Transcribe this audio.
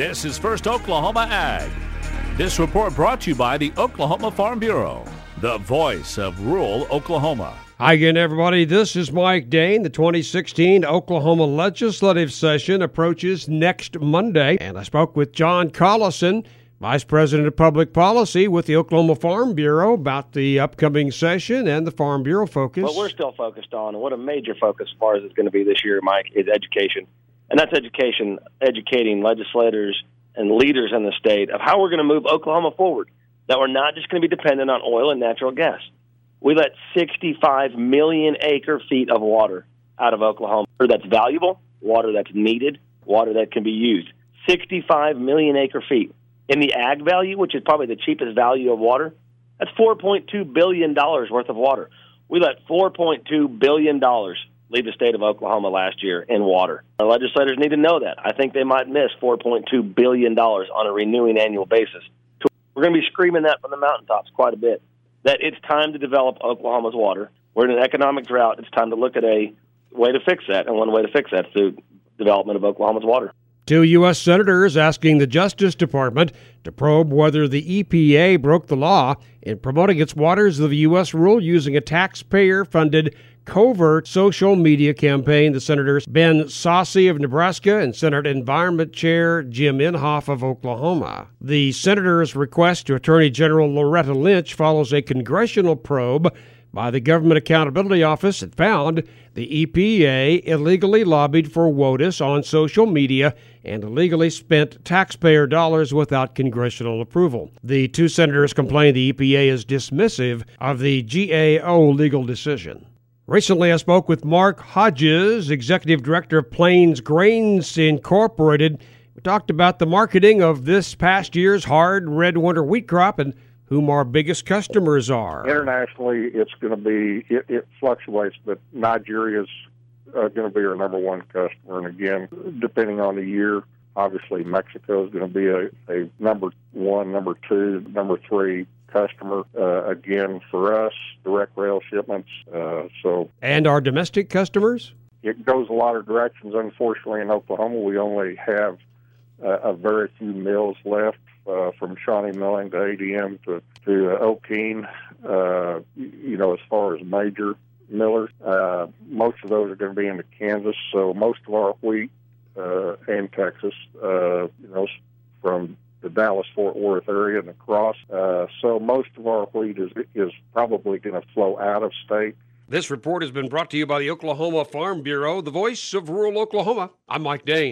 This is First Oklahoma Ag. This report brought to you by the Oklahoma Farm Bureau, the voice of rural Oklahoma. Hi again, everybody. This is Mike Dain. The 2016 Oklahoma legislative session approaches next Monday, and I spoke with John Collison, Vice President of Public Policy with the Oklahoma Farm Bureau, about the upcoming session and the Farm Bureau focus. What we're still focused on, and what a major focus as far as it's going to be this year, Mike, is education. And that's education, educating legislators and leaders in the state of how we're going to move Oklahoma forward, that we're not just going to be dependent on oil and natural gas we let 65 million acre feet of water out of Oklahoma. Water That's valuable, water that's needed, water that can be used. 65 million acre feet. In the ag value, which is probably the cheapest value of water, that's $4.2 billion worth of water. We let $4.2 billion leave the state of Oklahoma last year in water. Our legislators need to know that. I think they might miss $4.2 billion on a renewing annual basis. We're going to be screaming that from the mountaintops quite a bit that it's time to develop Oklahoma's water. We're in an economic drought. It's time to look at a way to fix that, and one way to fix that is through development of Oklahoma's water. Two U.S. senators asking the Justice Department to probe whether the EPA broke the law in promoting its Waters of the U.S. rule using a taxpayer funded covert social media campaign. The senators Ben Sasse of Nebraska and Senate Environment Chair Jim Inhofe of Oklahoma. The senators' request to Attorney General Loretta Lynch follows a congressional probe by the Government Accountability Office that found the EPA illegally lobbied for WOTUS on social media and illegally spent taxpayer dollars without congressional approval. The two senators complain the EPA is dismissive of the GAO legal decision. Recently, I spoke with Mark Hodges, Executive Director of Plains Grains Incorporated. We talked about the marketing of this past year's hard red winter wheat crop and whom our biggest customers are. Internationally, it's going to be, it, it fluctuates, but Nigeria is uh, going to be our number one customer. And again, depending on the year, obviously Mexico is going to be a, a number one, number two, number three customer. Uh, again, for us, direct rail shipments. Uh, so, and our domestic customers. It goes a lot of directions. Unfortunately, in Oklahoma, we only have uh, a very few mills left, uh, from Shawnee Milling to ADM to to uh, Okeene. Uh, you know, as far as major millers, uh, most of those are going to be into Kansas. So most of our wheat uh, and Texas, uh, you know, from the Dallas Fort Worth area and across. Uh, so most of our wheat is is probably going to flow out of state. This report has been brought to you by the Oklahoma Farm Bureau, the voice of rural Oklahoma. I'm Mike Dain.